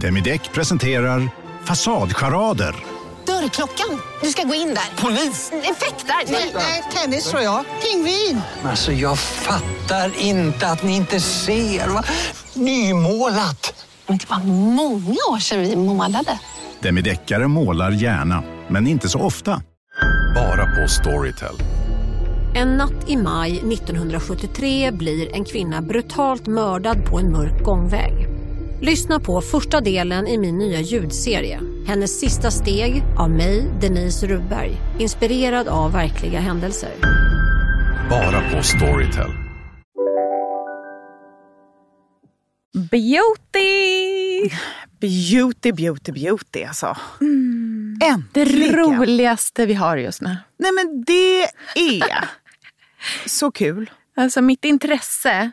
Demideck presenterar Fasadcharader. Dörrklockan. Du ska gå in där. Polis? Effektar? Nej, nej, tennis tror jag. Pingvin. Alltså jag fattar inte att ni inte ser. Va? Nymålat. Men det var många år sedan vi målade. Demideckare målar gärna, men inte så ofta. Bara på Storytel. En natt i maj 1973 blir en kvinna brutalt mördad på en mörk gångväg. Lyssna på första delen i min nya ljudserie. Hennes sista steg av mig, Denise Rubberg. Inspirerad av verkliga händelser. Bara på Storytel. Beauty! Beauty, beauty, beauty alltså. Mm. Äntligen! Det roligaste vi har just nu. Nej men det är så kul. Alltså mitt intresse.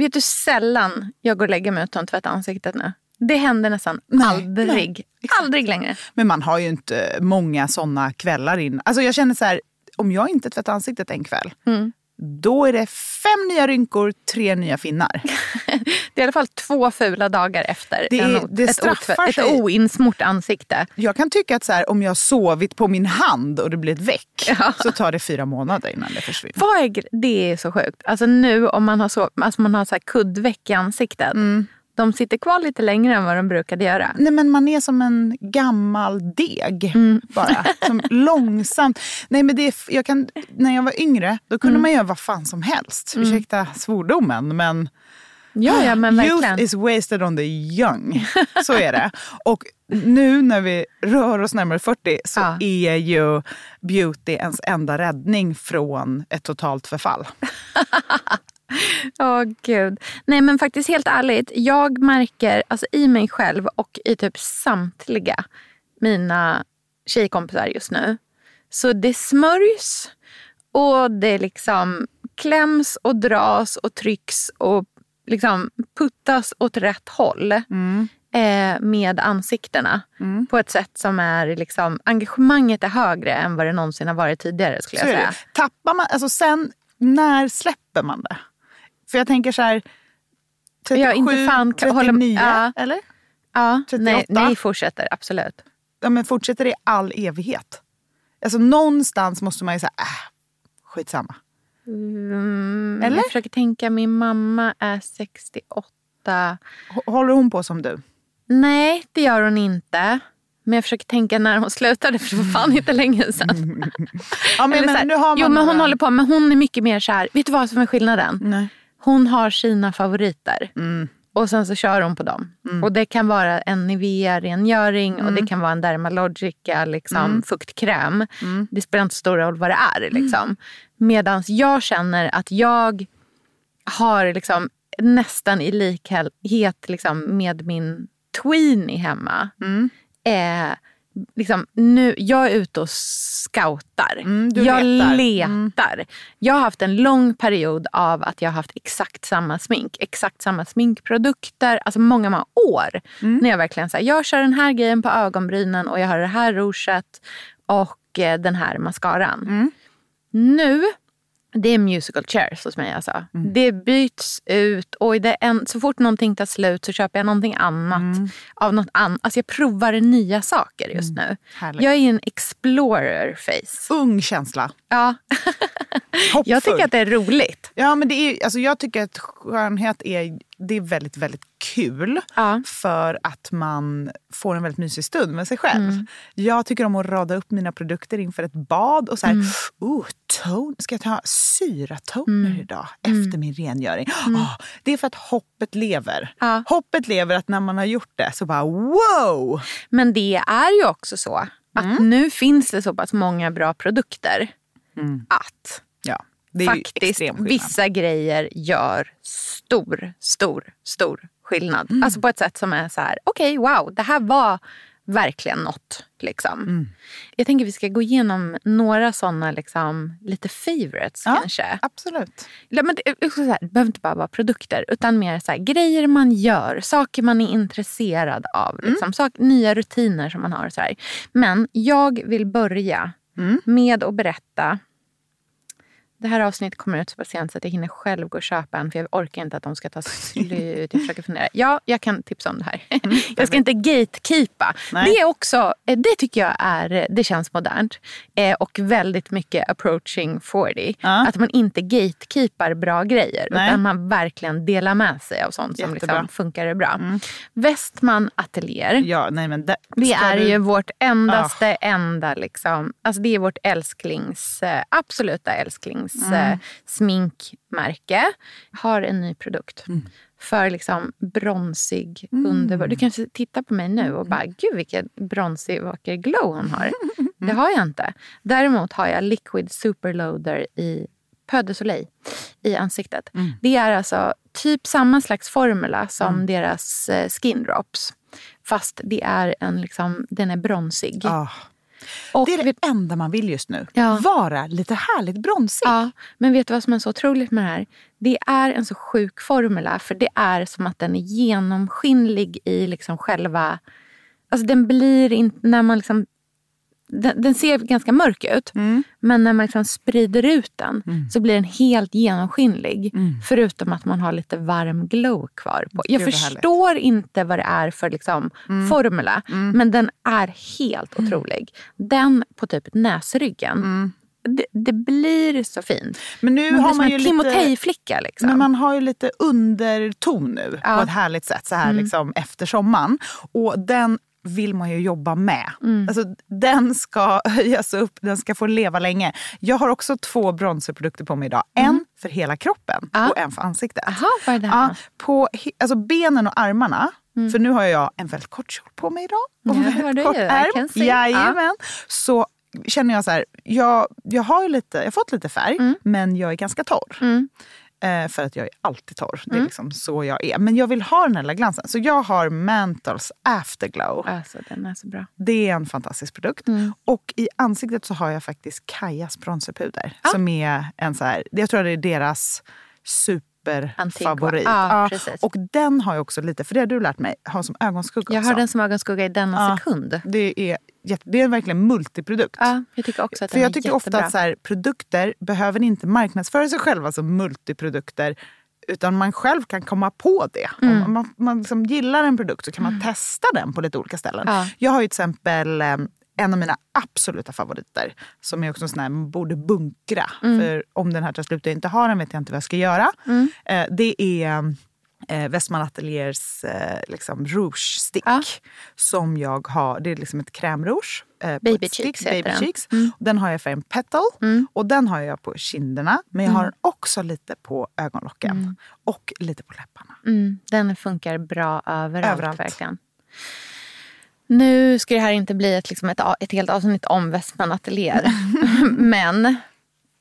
Vet du sällan jag går och lägger mig utan att tvätta ansiktet nu? Det händer nästan Nej, aldrig. nej, aldrig längre. Men man har ju inte många såna kvällar in. Alltså jag känner så här, om jag inte tvättar ansiktet en kväll, Mm. Då är det fem nya rynkor, tre nya finnar. Det är i alla fall två fula dagar efter Det är- en, det ett, straffar ett sig. oinsmort ansikte. Jag kan tycka att så här, om jag sovit på min hand och det blir ett väck, Ja. så tar det fyra månader innan det försvinner. Vad är, det är så sjukt. Alltså nu om man har, så, alltså man har så här kuddveck i ansiktet. Mm. De sitter kvar lite längre än vad de brukade göra. Nej men man är som en gammal deg Mm. bara. Som långsamt. Nej men det är, jag kan, när jag var yngre då kunde Mm. man göra vad fan som helst. Ursäkta svordomen men Ja, ja men verkligen. youth is wasted on the young. Så är det. Och nu när vi rör oss närmare 40 så Ja. är ju beauty ens enda räddning från ett totalt förfall. Åh gud. Nej men faktiskt helt ärligt. Jag märker alltså, i mig själv och i typ samtliga mina tjejkompisar just nu. Så det smörjs och det liksom kläms och dras och trycks och liksom puttas åt rätt håll eh, med ansiktena. På ett sätt som är liksom, engagemanget är högre än vad det någonsin har varit tidigare skulle Så jag säga. Tappar man, alltså sen, när släpper man det? För jag tänker så här, 37, Ja, inte fan kan- 39, håller- ja. eller? Ja, 38. nej, nej, fortsätter absolut. Ja, men fortsätter i all evighet? Alltså någonstans måste man ju säga, äh, skitsamma. Mm, Eller? Jag försöker tänka, min mamma är 68. H- Håller hon på som du? Nej, det gör hon inte. Men jag försöker tänka när hon slutade, för det var fan inte länge sedan. Ja, men, här, nu har man jo, men hon håller på, men hon är mycket mer så här, vet du vad som är skillnaden? Nej. Hon har sina favoriter. Mm. Och sen så kör hon på dem. Och det kan vara en Nivea-rengöring och Mm. det kan vara en Dermalogica liksom, fuktkräm. Det spelar inte så stor roll vad det är. Liksom. Medan jag känner att jag har liksom, nästan i likhet liksom, med min tweenie hemma. Eh, liksom, nu, jag är ute och scoutar. Mm, jag letar. letar. Jag har haft en lång period av att jag har haft exakt samma smink. Exakt samma sminkprodukter. Alltså många, många år. Mm. När jag verkligen säger jag kör den här grejen på ögonbrynen och jag har det här rouget och eh, den här mascaran. Mm. Nu, det är musical chairs hos mig alltså. Mm. Det byts ut och det en, så fort någonting tar slut så köper jag någonting annat. Mm. Av något annat. Alltså jag provar nya saker just nu. Härligt. Jag är en explorer face. Ung känsla. Ja. Jag tycker att det är roligt. Ja, men det är, alltså jag tycker att skönhet är, det är väldigt, väldigt kul. Ja. För att man får en väldigt mysig stund med sig själv. Mm. Jag tycker om att rada upp mina produkter inför ett bad. Och så här, Mm. oh, ton, ska jag ta syratoner idag efter min rengöring? Ah, det är för att hoppet lever. Mm. Ja. Hoppet lever att när man har gjort det så bara wow! Men det är ju också så att Mm. nu finns det så pass många bra produkter att Ja, det är ju faktiskt vissa grejer gör stor, stor, stor skillnad. Mm. Alltså på ett sätt som är så här, okej, wow, det här var verkligen något. Liksom. Mm. Jag tänker vi ska gå igenom några sådana liksom, lite favorites Ja. kanske. Absolut. Ja, men det, också så här, det behöver inte bara vara produkter utan mer så här, grejer man gör, saker man är intresserad av. Mm. Liksom, sak, nya rutiner som man har. Så här. Men jag vill börja Mm. med att berätta det här avsnittet kommer ut så pass sent så att jag hinner själv gå och köpa en. För jag orkar inte att de ska ta slut. Jag försöker fundera. Ja, jag kan tipsa om det här. jag ska inte gatekeepa. Nej. Det är också, eh, det tycker jag är, det känns modernt. Eh, och väldigt mycket approaching 40. Ja. Att man inte gatekeepar bra grejer. Nej. Utan man verkligen delar med sig av sånt som Jättebra. liksom funkar bra. Westman Atelier. Ja, nej men det, Det är du- ju vårt endaste, enda liksom, alltså det är vårt älsklings, eh, absoluta älsklings Mm. eh, sminkmärke. Har en ny produkt. Mm. För liksom bronsig, underbar. Du kan titta på mig nu och bara, gud vilken bronsig vacker glow hon har. Det har jag inte. Däremot har jag liquid superloader i Peu de Soleil i ansiktet. Mm. Det är alltså typ samma slags formula som deras eh, skin drops. Fast det är en liksom, den är bronsig. Ah, Och det är vet, det enda man vill just nu. Ja. Vara lite härligt bronsig. ja, men vet du vad som är så otroligt med det här? Det är en så sjuk formula. För det är som att den är genomskinlig i liksom själva... Alltså den blir inte... När man liksom, den, den ser ganska mörk ut. Mm. Men när man liksom sprider ut den så blir den helt genomskinlig. Mm. Förutom att man har lite varm glow kvar. På. Jag Gud, förstår inte vad det är för liksom formula. Men den är helt otrolig. Den på typ näsryggen. Det, det blir så fint. Men nu Man har man en ju Timotej-flicka. Liksom. Men man har ju lite underton nu Ja. på ett härligt sätt så här liksom efter sommaren. Och den vill man ju jobba med. Alltså, den ska höjas upp, den ska få leva länge. Jag har också två bronzerprodukter på mig idag. En för hela kroppen Ja. och en för ansiktet. Jaha, vad är det här? Ja, på alltså benen och armarna. För nu har jag en väldigt kort kjol på mig idag. Och en väldigt du kort ju. Ärm. Jajamän. Så känner jag så här, jag, jag har lite, jag har fått lite färg Mm. men jag är ganska torr. Eh, för att jag är alltid torr. Mm. Det är liksom så jag är. Men jag vill ha den här lilla glansen. Så jag har Mantles Afterglow. Alltså, den är så bra. Det är en fantastisk produkt. Mm. Och i ansiktet så har jag faktiskt Kajas bronzerpuder. Som är en så här, jag tror det är deras superfavorit. Ja, precis. och den har jag också lite, för det har du lärt mig, ha som ögonskugga Jag också. har den som ögonskugga i denna sekund. Det är, det är verkligen multiprodukt. Ja, jag tycker också att För jag tycker ofta jättebra. att så här, produkter behöver inte marknadsföra sig själva som multiprodukter. Utan man själv kan komma på det. Mm. Om man, man liksom gillar en produkt så kan man testa den på lite olika ställen. Ja. Jag har ju till exempel eh, en av mina absoluta favoriter. Som är också en sån här man borde bunkra. Mm. För om den här tar slut och jag inte har den vet jag inte vad jag ska göra. Eh, det är eh, Westman Ateliers eh, liksom rouge stick. Ja. Som jag har, det är liksom ett krämrouge. Eh, Baby stick, Cheeks Baby den. Cheeks. Den har jag i färgen petal. Och den har jag på kinderna. Men jag har den också lite på ögonlocken. Och lite på läpparna. Mm, den funkar bra överallt, Överallt. verkligen. Nu ska det här inte bli ett, liksom ett, ett helt avsnitt om Westman Atelier. Men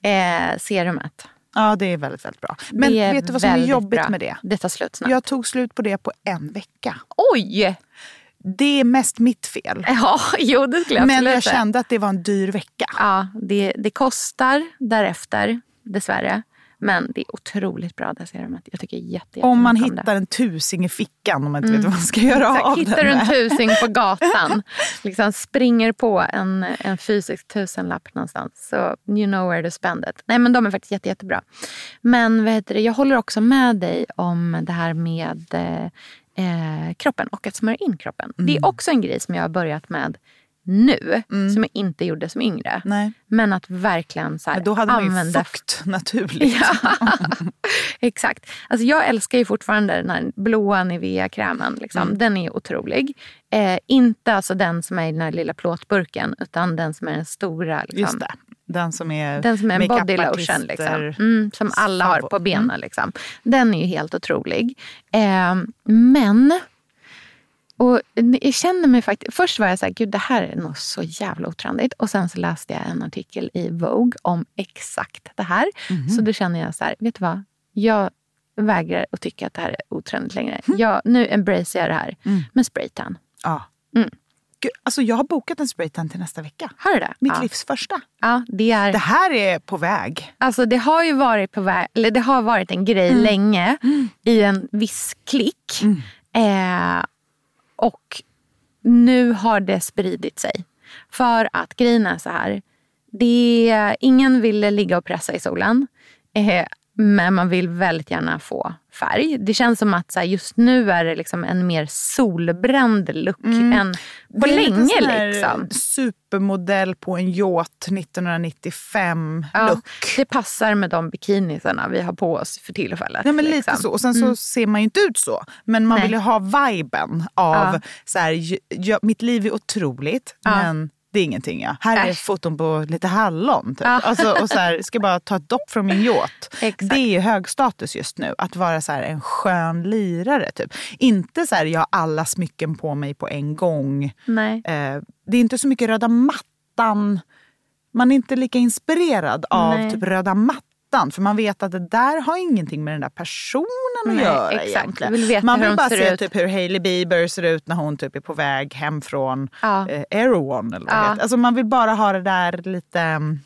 eh, serumet. Ja, det är väldigt, väldigt bra. Men vet du vad som är jobbigt bra. med det? Det tar slut snabbt. Jag tog slut på det på en vecka. Oj! Det är mest mitt fel. Ja, jo det skulle jag Men jag kände att det var en dyr vecka. Ja, det, det kostar därefter, dessvärre. Men det är otroligt bra det serumet. Jag tycker jätte, Om man hittar en tusing i fickan om man inte vet vad man ska göra Exakt, av hittar den. du en tusing på gatan, liksom springer på en, en fysisk tusenlapp någonstans, så you know where to spend it. Nej men de är faktiskt jätte, jättebra. Men vad heter det, jag håller också med dig om det här med eh, eh, kroppen och att smörja in kroppen. Det är också en grej som jag har börjat med nu, som jag inte gjorde som yngre. Nej. Men att verkligen så här, Men då hade man ju använda fukt naturligt. Ja, exakt. Alltså jag älskar ju fortfarande den här blåa Nivea-krämen. Liksom. Mm. Den är otrolig. Eh, inte alltså den som är i den här lilla plåtburken, utan den som är den stora. Liksom. Just det. Den som är, Den som är en body lotion. Liksom. Mm, som alla har på benen. Liksom. Den är ju helt otrolig. Eh, men... Och jag känner mig faktiskt, först var jag så här, gud det här är nog så jävla otrendigt. Och sen så läste jag en artikel i Vogue om exakt det här. Så då känner jag så här, vet du vad? Jag vägrar att tycka att det här är otrendigt längre. Jag, nu embracear jag det här med spraytan. Ja. Mm. Gud, alltså jag har bokat en spraytan till nästa vecka. Har du det? Mitt ja. livs första. Ja, det är... Det här är på väg. Alltså det har ju varit på väg, eller det har varit en grej länge i en viss klick. Eh, och nu har det spridit sig. För att grejen är så här. det, ingen ville ligga och pressa i solen. Eh, men man vill väldigt gärna få färg. Det känns som att så här, just nu är det liksom en mer solbränd look än på Det är lite länge. sån här Liksom. Supermodell på en yacht 1995 Ja, look. det passar med de bikinisarna vi har på oss för tillfället. Ja, men lite liksom. så. Och sen så ser man ju inte ut så. Men man Nej. vill ju ha viben av Ja. så här, jag, mitt liv är otroligt Ja. men det är ingenting. Ja. Här är Äsch. foton på lite hallon. Typ. Ja. Alltså, och så här, ska bara ta ett dopp från min yacht. Exakt. Det är ju hög status just nu. Att vara så här, en skön lirare. Typ. Inte så här, jag har alla smycken på mig på en gång. Eh, det är inte så mycket röda mattan. Man är inte lika inspirerad av Nej. typ röda mattan. För man vet att det där har ingenting med den där personen att Nej, göra exakt. egentligen. Vill veta man hur vill de bara se ut. typ hur Hailey Bieber ser ut när hon typ är på väg hem från Ja. eh, Erewhon. Eller vad Ja. alltså man vill bara ha det där lite, mm,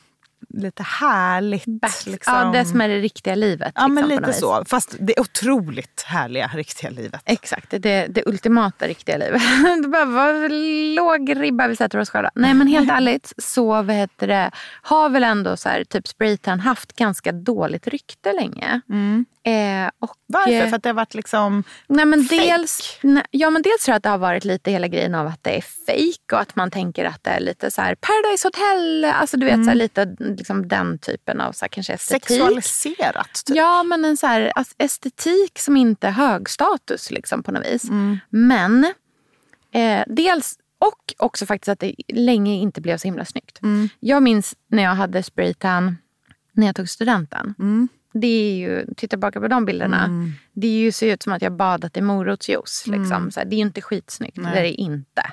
lite härligt. Back, liksom. Ja, det som är det riktiga livet. Ja, men liksom, på lite vis. så. Fast det otroligt härliga riktiga livet. Exakt, det, det ultimata riktiga livet. det bara, vad låg ribba vi sätter oss själva. Nej men helt ärligt så vad heter det, har väl ändå så här, typ spraytan haft ganska dåligt rykte länge. Eh, och, Varför? eh, För att det har varit liksom... Nej, men fake? dels, nej, ja, men dels tror jag att det har varit lite hela grejen av att det är fake och att man tänker att det är lite så här Paradise Hotel. Alltså du vet så här, lite liksom den typen av så här, kanske estetik. Sexualiserat. Typ. Ja, men en så här, alltså, estetik som inte är hög status liksom, på något vis. Mm. Men eh, dels, och också faktiskt att det länge inte blev så himla snyggt. Mm. Jag minns när jag hade spraytan när jag tog studenten. Mm. Det är ju, titta tillbaka på de bilderna. Det är ju, ser ut som att jag badat i morotsjuice. Liksom. Så här, det är ju inte skitsnyggt. Mm. Nej. Det är det inte.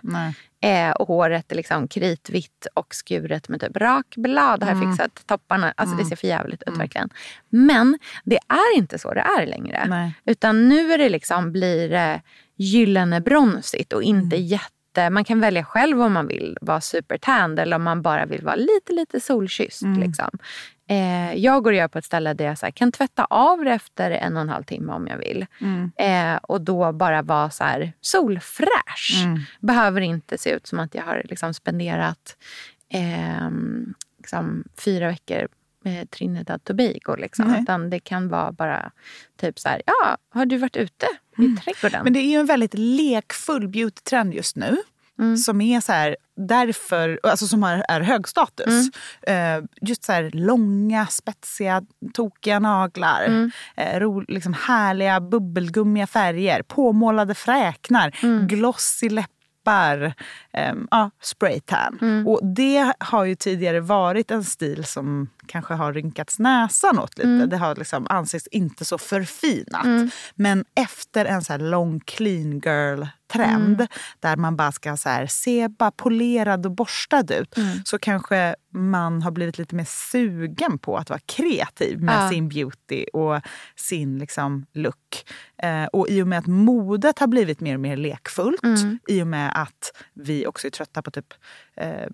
Eh, och håret är liksom kritvitt och skuret med typ rakblad. Har Mm. fixat topparna. Alltså det ser för jävligt ut verkligen. Men det är inte så det är längre. Nej. Utan nu är det liksom, blir det gyllene bronsigt och inte Mm. jätte... Man kan välja själv om man vill vara supertanned eller om man bara vill vara lite, lite solkysst. Mm. Liksom. Eh, jag går och gör på ett ställe där jag så här, kan tvätta av det efter en och en halv timme om jag vill. Mm. Eh, och då bara vara så här solfräsch. Mm. Behöver inte se ut som att jag har liksom spenderat eh, liksom fyra veckor med Trinidad Tobago. Liksom. Utan det kan vara bara typ så här, ja, har du varit ute i trädgården? Mm. Men det är ju en väldigt lekfull beautytrend just nu. Mm. Som är så här, därför, alltså som är, är hög status. Mm. Eh, just så här långa, spetsiga, tokiga naglar. Mm. Eh, ro, liksom härliga bubbelgummiga färger. Påmålade fräknar. Mm. Glossy läppar. Eh, ja, spraytan. Mm. Och det har ju tidigare varit en stil som kanske har rynkats näsan åt lite. Mm. Det har liksom ansetts inte så förfinat. Men efter en så lång clean girl trend där man bara ska så här, se bara polerad och borstad ut så kanske man har blivit lite mer sugen på att vara kreativ med Ja. sin beauty och sin liksom, look. Eh, och i och med att modet har blivit mer och mer lekfullt i och med att vi också är trötta på typ eh,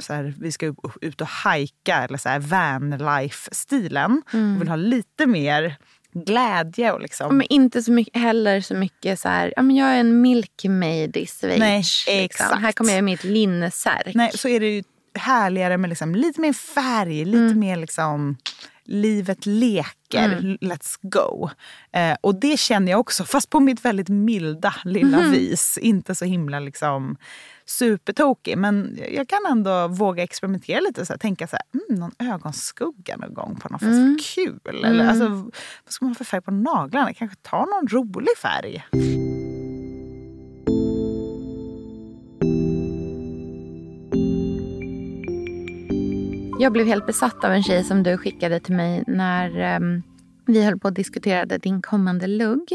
så här, vi ska ut och hajka eller så här vanlife-stilen. Och vill ha lite mer glädje och liksom... Men inte så mycket, heller så mycket så här, ja, men jag är en milkmaid i Schweiz. Nej, liksom. Här kommer jag i mitt linnesärk. Nej, så är det ju härligare med liksom lite mer färg, lite Mm. mer liksom livet leker, let's go. Eh, och det känner jag också, fast på mitt väldigt milda lilla Mhm. vis. Inte så himla liksom supertokig. Men jag kan ändå våga experimentera lite. Så här, tänka så här, mm, någon ögonskugga någon gång på något Mm. kul. Eller, alltså, vad ska man ha för färg på naglarna? Kanske ta någon rolig färg. Jag blev helt besatt av en tjej som du skickade till mig när ehm, vi höll på och diskuterade din kommande lugg.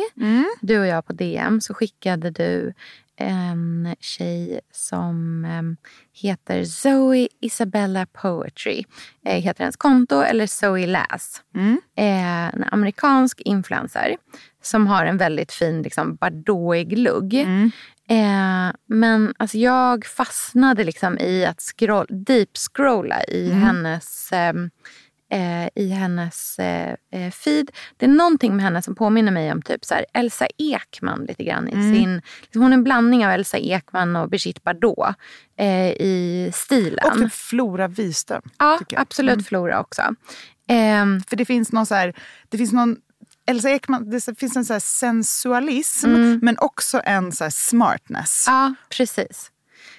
Du och jag på DM så skickade du en tjej som ehm, heter Zoe Isabella Poetry. Eh, heter hennes konto eller Zoe Lass. Eh, en amerikansk influencer som har en väldigt fin liksom, bardåig lugg. Eh, men alltså, jag fastnade liksom i att scroll, deep scrolla i hennes ehm, eh, i hennes eh, eh, feed. Det är någonting med henne som påminner mig om typ så här, Elsa Ekman lite grann. I Mm. sin, liksom hon är en blandning av Elsa Ekman och Brigitte Bardot eh, i stilen. Och typ Flora Wiström. ja, absolut Mm. Flora också. Ehm, För det finns någon så här, det finns någon Elsa Ekman, det finns en så här sensualism men också en så smartness. Ja, precis.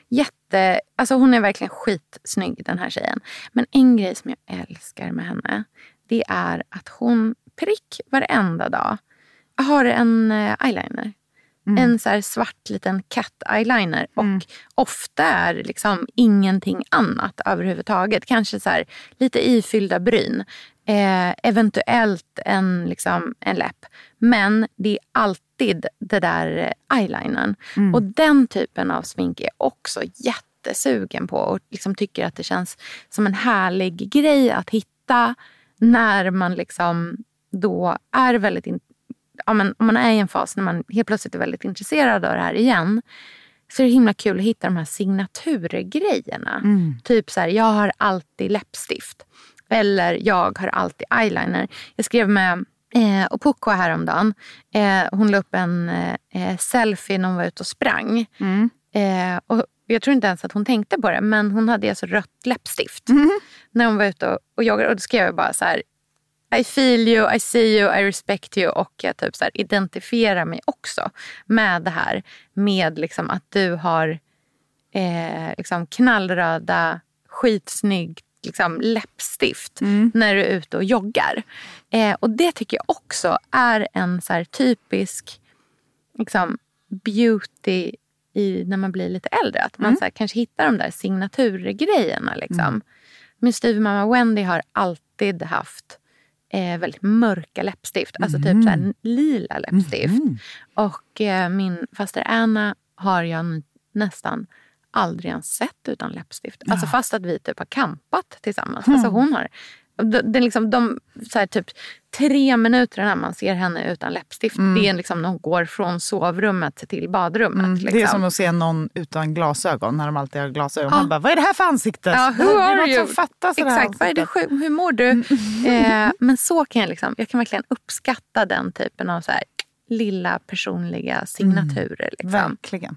Jätte, alltså hon är verkligen skitsnygg den här tjejen. Men en grej som jag älskar med henne det är att hon prick varenda dag har en eh, eyeliner. En så här svart liten cat eyeliner. Och ofta är liksom ingenting annat överhuvudtaget. Kanske så lite ifyllda bryn. Eh, eventuellt en, liksom, en läpp. Men det är alltid det där eyelinern. Och den typen av smink är också jättesugen på. Och liksom tycker att det känns som en härlig grej att hitta när man liksom då är väldigt in- ja, men om man är i en fas när man helt plötsligt är väldigt intresserad av det här igen så är det himla kul att hitta de här signaturgrejerna. Typ så här, jag har alltid läppstift. Eller jag har alltid eyeliner. Jag skrev med eh, Opoku häromdagen. Eh, hon la upp en eh, selfie när hon var ute och sprang. Eh, och jag tror inte ens att hon tänkte på det, men hon hade alltså rött läppstift när hon var ute och, och joggade. Och då skrev jag bara så här, I feel you, I see you, I respect you och jag typ så här, identifierar mig också med det här. Med liksom att du har eh, liksom knallröda, skitsnygg liksom läppstift när du är ute och joggar. Eh, och det tycker jag också är en så typisk liksom, beauty i, när man blir lite äldre. Att man så här, kanske hittar de där signaturgrejerna. Liksom. Min styvmamma Wendy har alltid haft eh, väldigt mörka läppstift. Alltså typ så här, lila läppstift. Och eh, min faster Anna har jag nästan aldrig ens sett utan läppstift. Alltså fast att vi typ har kampat tillsammans. Alltså hon har det, är liksom de, så här, typ tre minuter när man ser henne utan läppstift. Det är liksom när hon går från sovrummet till badrummet. Liksom. Det är som att se någon utan glasögon när de alltid har glasögon. Ja. Man bara, vad är det här för ansikte? Ja, you? som fattas Exakt, vad är det, hur mår du? Eh, men så kan jag, liksom, jag kan verkligen uppskatta den typen av så här, lilla personliga signaturer. Liksom. Verkligen.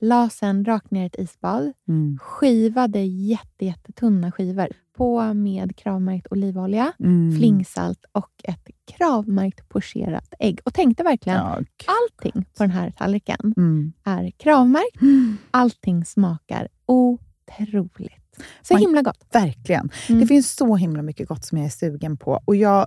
La sen rakt ner i ett isbad. Mm. Skivade jätte, jättetunna skivor. På med kravmärkt olivolja, Mm. flingsalt och ett kravmärkt pocherat ägg. Och tänkte verkligen, Ja, allting på den här tallriken mm. är kravmärkt. Allting smakar otroligt. Så Man- himla gott. Verkligen. Mm. Det finns så himla mycket gott som jag är sugen på. Och jag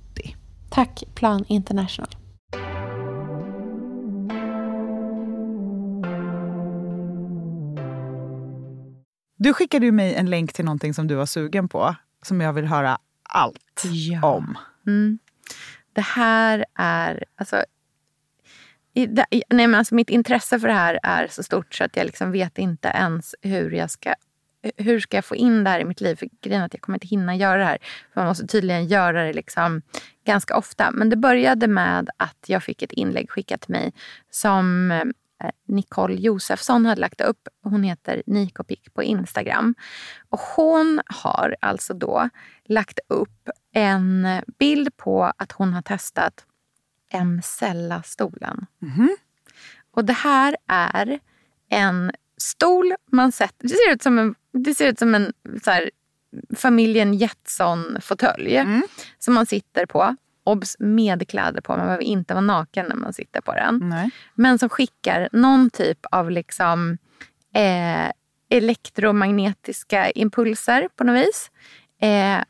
Tack Plan International. Du skickade ju mig en länk till någonting som du var sugen på, som jag vill höra allt om. Mm. Det här är... Alltså, i, nej men alltså mitt intresse för det här är så stort så att jag liksom vet inte ens hur jag ska hur ska jag få in det här i mitt liv? För grejen är att jag kommer inte hinna göra det här. För man måste tydligen göra det liksom ganska ofta. Men det började med att jag fick ett inlägg skickat till mig som eh, Nicole Josefsson hade lagt upp. Hon heter Nikopik på Instagram. Och hon har alltså då lagt upp en bild på att hon har testat Emsella-stolen. Och det här är en stol man sätter... Det ser ut som en, det ser ut som en så här, familjen Jetson-fåtölj som man sitter på. Obs! Med kläder på. Man behöver inte vara naken när man sitter på den. Nej. Men som skickar någon typ av liksom, eh, elektromagnetiska impulser på något vis. Eh,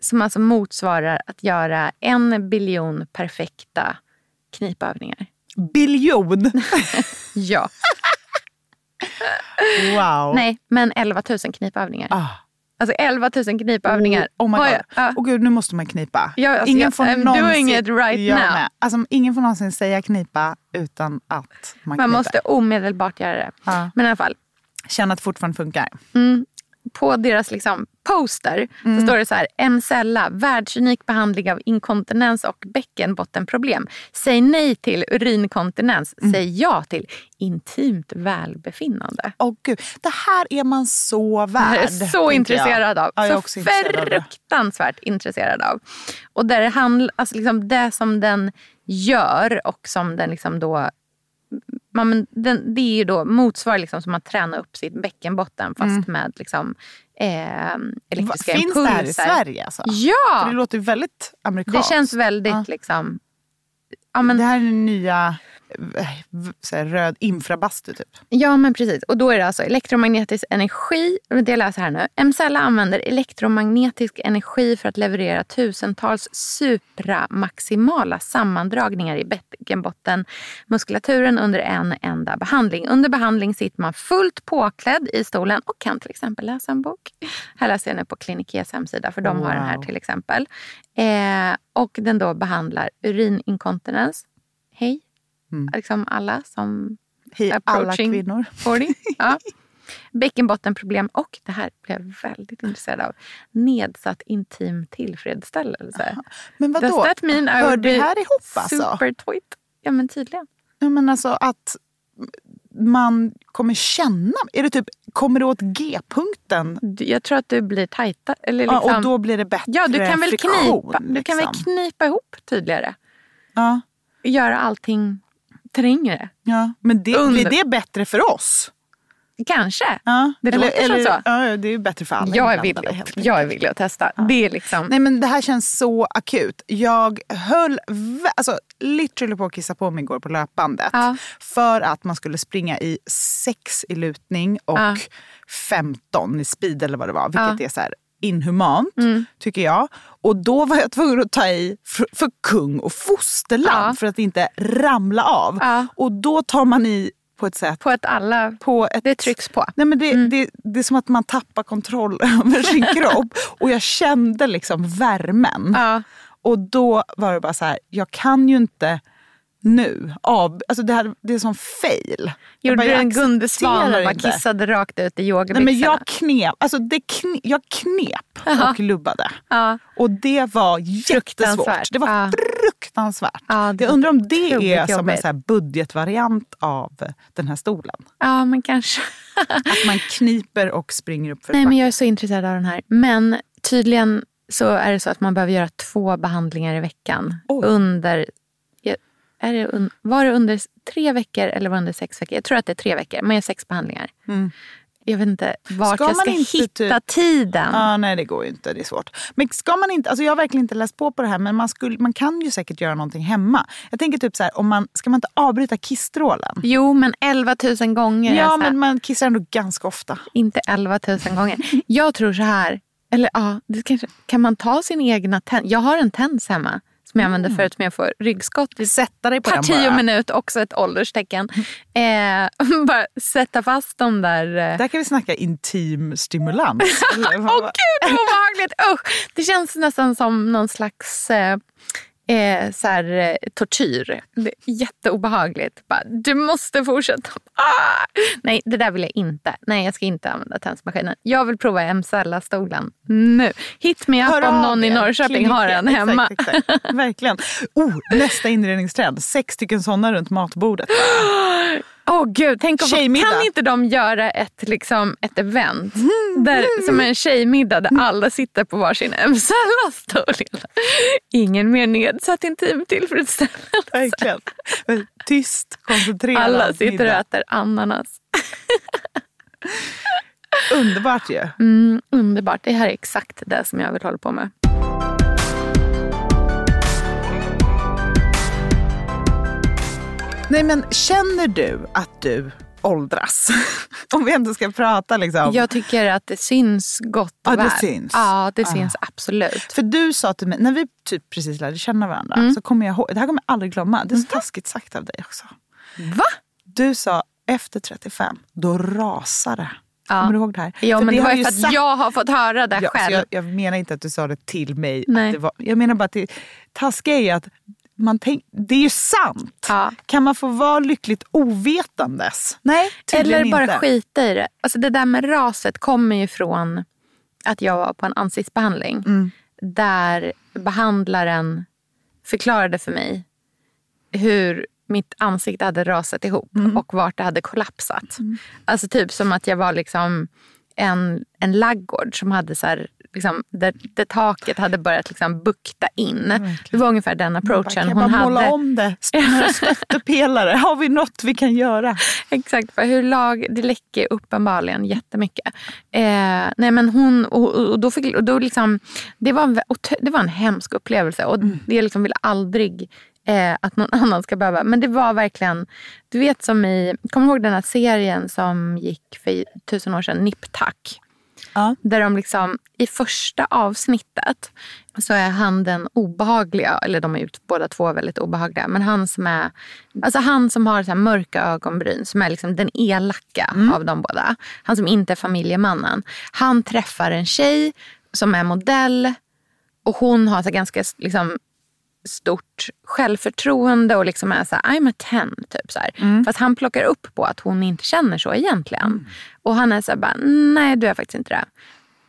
som alltså motsvarar att göra en biljon perfekta knipövningar. Biljon! Ja. Wow. Nej, men 11 000 knipövningar. Ah. Alltså 11 000 knipövningar. Oh, oh my god. ja. Åh gud, nu måste man knipa. Ja, alltså, ingen jag- får I'm någonsin, doing it right now. Med. Alltså, ingen får någonsin säga knipa utan att man, Man kniper. måste omedelbart göra det. Ja. Men i alla fall, Känna att det fortfarande funkar. På deras liksom poster Mm. så står det så här. Mcella, världsunik behandling av inkontinens och bäckenbottenproblem. Säg nej till urinkontinens. Mm. Säg ja till intimt välbefinnande. Åh gud, det här är man så värd. är så intresserad jag. av. Ja, jag är så också intresserad av det. fruktansvärt intresserad av. Och där det, handl, alltså liksom det som den gör och som den liksom då Men den, det är ju då motsvarar liksom som att träna upp sitt bäckenbotten fast med liksom, eh, elektriska Va- Finns det här i impulser. Sverige? Alltså? Ja! För det låter ju väldigt Det amerikanskt. känns väldigt Ja. liksom... Ja men, Det här är den nya så här, röd infrabastu typ. ja men precis. Och då är det alltså elektromagnetisk energi. Det läser här nu. Mcella använder elektromagnetisk energi för att leverera tusentals supramaximala sammandragningar i bäckenbottenmuskulaturen under en enda behandling. Under behandling sitter man fullt påklädd i stolen och kan till exempel läsa en bok. Här läser jag nu på Klinikes hemsida för de har den här Wow. till exempel. Eh, och den då behandlar urininkontinens. Hej, liksom alla som Hej alla Approaching. kvinnor. 40. Ja. Bäckenbottenproblem och, det här blev jag väldigt intresserad av, nedsatt intim tillfredsställelse. Men vadå? Does that mean Hör det här ihop alltså? super tweet? Ja men tydligen. Ja, men alltså att man kommer känna, är det typ, kommer du åt G-punkten? Jag tror att du blir tajta. Eller Ja, liksom, och då blir det bättre ja, du kan väl friktion, knipa, du kan väl liksom. knipa ihop tydligare. Ja, Göra allting trängre. ja. Men det, Under- blir det bättre för oss? Kanske. Ja. Det låter som så. Ja, det är bättre för alla Jag är, villig, jag är villig att testa. Det är liksom... Nej men det här känns så akut. Jag höll alltså, literally på att kissa på mig igår på löpbandet. Ja. För att man skulle springa i 6 i lutning och Ja. 15 i speed eller vad det var. Vilket Ja. Är så här inhumant tycker jag. Och då var jag tvungen att ta i för, för kung och fosterland Ja. för att inte ramla av. Ja. Och då tar man i på ett sätt På att alla... på ett... Det trycks på. Nej, men det, Mm. det, det är som att man tappar kontroll över sin kropp. Och jag kände liksom värmen. Ja. Och då var det bara så här, jag kan ju inte nu av... Alltså det, här, det är som fail. Gjorde bara, du en Gunde Svan och bara kissade rakt ut i Nej, yogabyxorna? men jag knep, alltså det kne, jag knep och lubbade. Ja. Och det var jättesvårt. Det var Ja. fruktansvärt. Ja, det jag undrar om det är som en så budgetvariant av den här stolen. ja, men kanske. Att man kniper och springer upp för Nej, men jag är så intresserad av den här. Men tydligen så är det så att man behöver göra två behandlingar i veckan. Oj. Under, är det var det under tre veckor eller var det under sex veckor? Jag tror att det är tre veckor. Man gör sex behandlingar. Jag vet inte vart Mm. Ska jag man ska inte hitta typ- tiden. Ah, nej, det går ju inte. Det är svårt. Men ska man inte, alltså jag har verkligen inte läst på på det här, men man, skulle, man kan ju säkert göra någonting hemma. Jag tänker typ så här, om man, ska man inte avbryta kissstrålen? Jo, men 11 000 gånger. Ja, Elsa. men man kissar ändå ganska ofta. Inte 11 000 gånger. Jag tror så här. Eller ja, kanske, kan man ta sin egna tens? Jag har en tens hemma som jag använde förut men jag får ryggskott Sätta dig på och bara. minut, också ett ålderstecken. Eh, bara sätta fast dem där. Eh. Där kan vi snacka intim stimulans. Åh vad- gud vad obehagligt! Usch. Det känns nästan som någon slags eh, eh, så här, eh, tortyr. Det är jätteobehagligt. Bara, du måste fortsätta. Ah! Nej, det där vill jag inte. Nej, jag ska inte använda tensmaskinen. Jag vill prova Mcella-stolen nu. Hit me up Hör om någon i. Norrköping har en hemma. Exakt, exakt. Verkligen. Oh, nästa inredningstrend. Sex stycken sådana runt matbordet. Åh gud, tänk om, kan inte de göra ett, liksom, ett event där, som en tjejmiddag där alla sitter på varsin Mcella-stol? Ingen mer nedsatt intim tillfredsställelse. Verkligen. Tyst, koncentrerad Alla sitter och middag. äter ananas. Underbart ju. Mm, underbart, det här är exakt det som jag vill hålla på med. Nej men känner du att du åldras. Om vi ändå ska prata liksom. Jag tycker att det syns gott och Ja, det väl. syns. Ja, det Ja. syns absolut. För du sa till mig, när vi typ precis lärde känna varandra, Mm. så kommer jag ihåg, det här kommer jag aldrig glömma, det är så taskigt sagt av dig också. Va? Du sa efter 35, då rasar det. Ja. Kommer du ihåg det här? Ja, men det var ju för att sagt- jag har fått höra det Ja, själv. jag, jag menar inte att du sa det till mig. Nej. Det var, jag menar bara att det taskiga är att man tänk, det är ju sant. Ja. Kan man få vara lyckligt ovetandes? Nej, Eller bara inte. skita i det. Alltså det där med raset kommer ju från att jag var på en ansiktsbehandling. Mm. Där behandlaren förklarade för mig hur mitt ansikte hade rasat ihop Mm. och vart det hade kollapsat. Alltså typ som att jag var liksom en, en laggård som hade så här, liksom, där, där taket hade börjat liksom bukta in. Det var ungefär den Man bara, approachen kan hon bara hade. måla om det? Stöttepelare? Har vi något vi kan göra? Exakt, för hur lag, det läcker uppenbarligen jättemycket. Eh, nej men hon, och, och då fick, och då liksom, det, var en, det var en hemsk upplevelse och Mm. det liksom vill aldrig eh, att någon annan ska behöva. Men det var verkligen, du vet som i, kommer du ihåg den här serien som gick för tusen år sedan, Nip Tuck? Ja. Där de liksom, i första avsnittet så är han den obehagliga, eller de är ju båda två väldigt obehagliga, men han som är, alltså han som har så mörka ögonbryn, som är liksom den elaka av de båda. Han som inte är familjemannen. Han träffar en tjej som är modell och hon har så ganska liksom, stort självförtroende och liksom är så här, I'm a ten. Typ så här. Fast han plockar upp på att hon inte känner så egentligen. Och han är så här, bara, nej du är faktiskt inte det.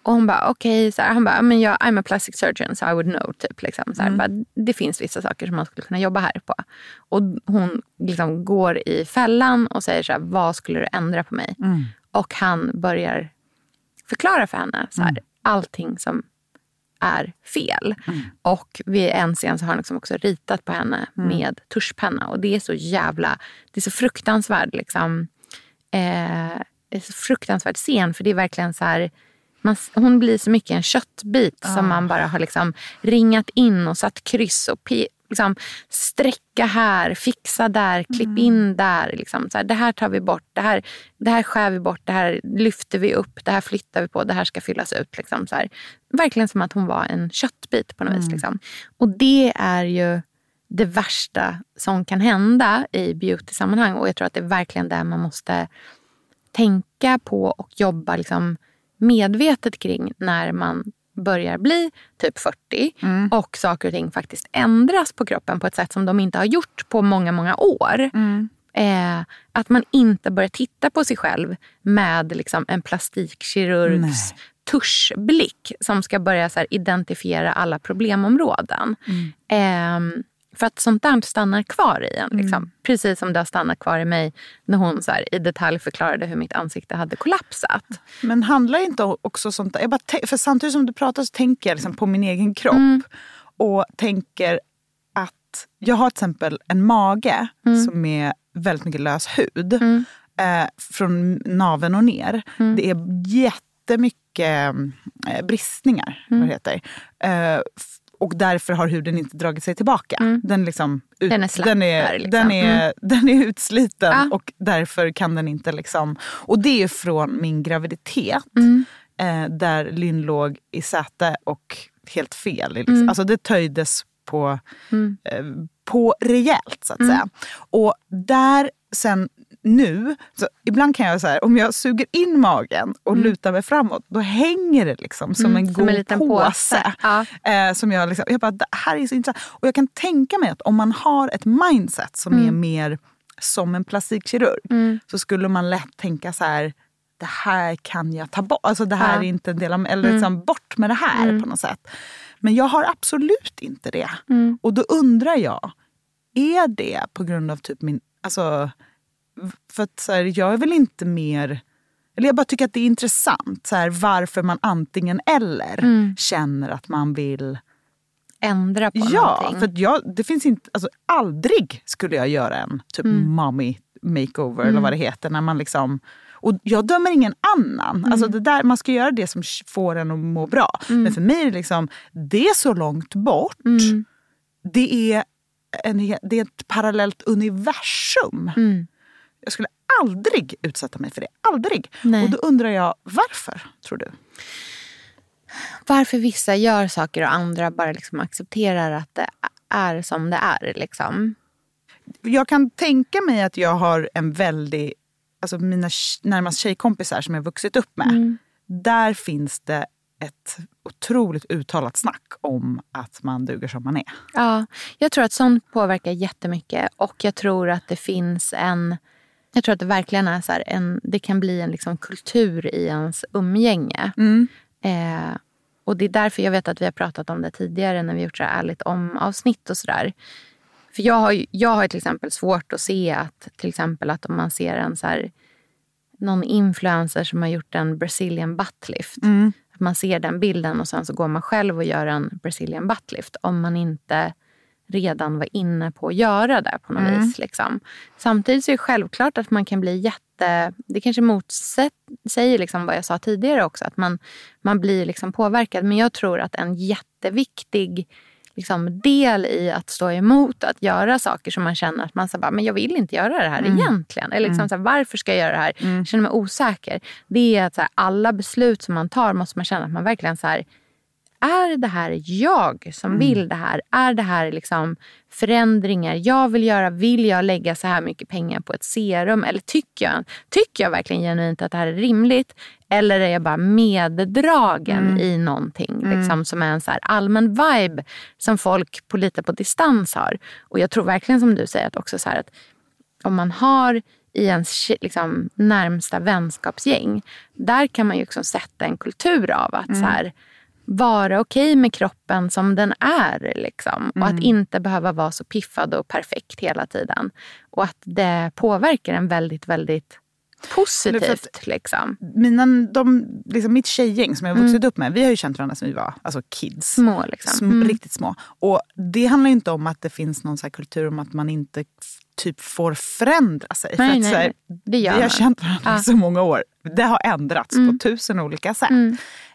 Och hon bara, okej, så här, han bara, men jag, I'm a plastic surgeon so I would know. Typ, liksom, så här, bara, det finns vissa saker som man skulle kunna jobba här på. Och hon liksom går i fällan och säger så här, vad skulle du ändra på mig? Och han börjar förklara för henne så här, allting som är fel. Och vid en scen så har han liksom också ritat på henne med tuschpenna. Och det är så jävla, det är så fruktansvärd liksom, eh, det är så fruktansvärd scen. För det är verkligen så här, man, hon blir så mycket en köttbit som man bara har liksom ringat in och satt kryss och liksom, sträcka här, fixa där, klipp in där. Liksom, så här, det här tar vi bort, det här, det här skär vi bort, det här lyfter vi upp, det här flyttar vi på, det här ska fyllas ut. Liksom, så här. Verkligen som att hon var en köttbit på något vis. Liksom. Och det är ju det värsta som kan hända i beauty-sammanhang. Och jag tror att det är verkligen där man måste tänka på och jobba liksom medvetet kring när man börjar bli typ 40 och saker och ting faktiskt ändras på kroppen på ett sätt som de inte har gjort på många, många år. Eh, att man inte börjar titta på sig själv med liksom en plastikkirurgs tuschblick som ska börja så identifiera alla problemområden. Eh, för att sånt där stannar kvar i en. Liksom. Precis som det har stannat kvar i mig när hon så här, i detalj förklarade hur mitt ansikte hade kollapsat. Men handlar inte också sånt där... Jag bara, för samtidigt som du pratar så tänker jag liksom på min egen kropp. Mm. Och tänker att jag har till exempel en mage Mm. som är väldigt mycket lös hud. Eh, från naveln och ner. Mm. Det är jättemycket eh, bristningar. Mm. Vad det heter. Eh, och därför har huden inte dragit sig tillbaka. Den, liksom ut, Mm. Den är slapp den är, liksom. den är, den är utsliten Ja. och därför kan den inte liksom... Och det är från min graviditet. Mm. Eh, där Lynn låg i säte och helt fel. Liksom. Mm. Alltså det töjdes på, eh, på rejält så att säga. Och där sen nu, så ibland kan jag så här, om jag suger in magen och lutar mig framåt, då hänger det liksom som en som god en liten påse. påse. Ja. Eh, som jag, liksom, jag bara, det här är så intressant. Och jag kan tänka mig att om man har ett mindset som är mer som en plastikkirurg så skulle man lätt tänka så här, det här kan jag ta bort. Alltså det här Ja. är inte en del av Eller liksom bort med det här på något sätt. Men jag har absolut inte det. Och då undrar jag, är det på grund av typ min... Alltså, för att så här, jag är väl inte mer... Eller jag bara tycker att det är intressant så här, varför man antingen eller känner att man vill... Ändra på Ja, någonting. för jag, det finns inte... Alltså, aldrig skulle jag göra en typ mommy makeover eller vad det heter. När man liksom, och jag dömer ingen annan. Alltså det där, man ska göra det som får en att må bra. Men för mig är det liksom, det är så långt bort. Det, är en, det är ett parallellt universum. Jag skulle aldrig utsätta mig för det. Aldrig. Nej. Och då undrar jag varför, tror du? Varför vissa gör saker och andra bara liksom accepterar att det är som det är. Liksom. Jag kan tänka mig att jag har en väldigt... Alltså mina närmast tjejkompisar som jag vuxit upp med. Där finns det ett otroligt uttalat snack om att man duger som man är. Ja, jag tror att sånt påverkar jättemycket och jag tror att det finns en... Jag tror att det verkligen är så här en... Det kan bli en liksom kultur i ens umgänge. Eh, och det är därför jag vet att vi har pratat om det tidigare när vi gjort så här ärligt om avsnitt och sådär. För jag har, jag har till exempel svårt att se att till exempel att om man ser en så här någon influencer som har gjort en Brazilian buttlift. Att man ser den bilden och sen så går man själv och gör en Brazilian buttlift. Om man inte redan var inne på att göra det på något vis. Liksom. Samtidigt så är det självklart att man kan bli jätte... Det kanske motsäger liksom vad jag sa tidigare också. Att man, man blir liksom påverkad. Men jag tror att en jätteviktig liksom, del i att stå emot att göra saker som man känner att man så bara, men jag vill inte göra det här egentligen. Eller liksom, så här, varför ska jag göra det här? Jag känner mig osäker. Det är att så här, alla beslut som man tar måste man känna att man verkligen så här, är det här jag som vill det här? Är det här liksom förändringar jag vill göra? Vill jag lägga så här mycket pengar på ett serum? Eller tycker jag, tycker jag verkligen genuint att det här är rimligt? Eller är jag bara meddragen i någonting liksom, som är en så här allmän vibe som folk på lite på distans har? Och jag tror verkligen som du säger att också så att om man har i ens liksom, närmsta vänskapsgäng, där kan man ju också sätta en kultur av att så här, vara okej med kroppen som den är. Liksom. Och att inte behöva vara så piffad och perfekt hela tiden. Och att det påverkar en väldigt, väldigt positivt. Liksom. Mina, de, liksom mitt tjejgäng som jag har vuxit upp med, vi har ju känt varandra sedan vi var alltså kids. Små liksom. Sm- Riktigt små. Och det handlar ju inte om att det finns någon så kultur om att man inte typ får förändra sig. Nej, För att, nej, här. Det gör vi har man. känt varandra i så många år. Det har ändrats på tusen olika sätt.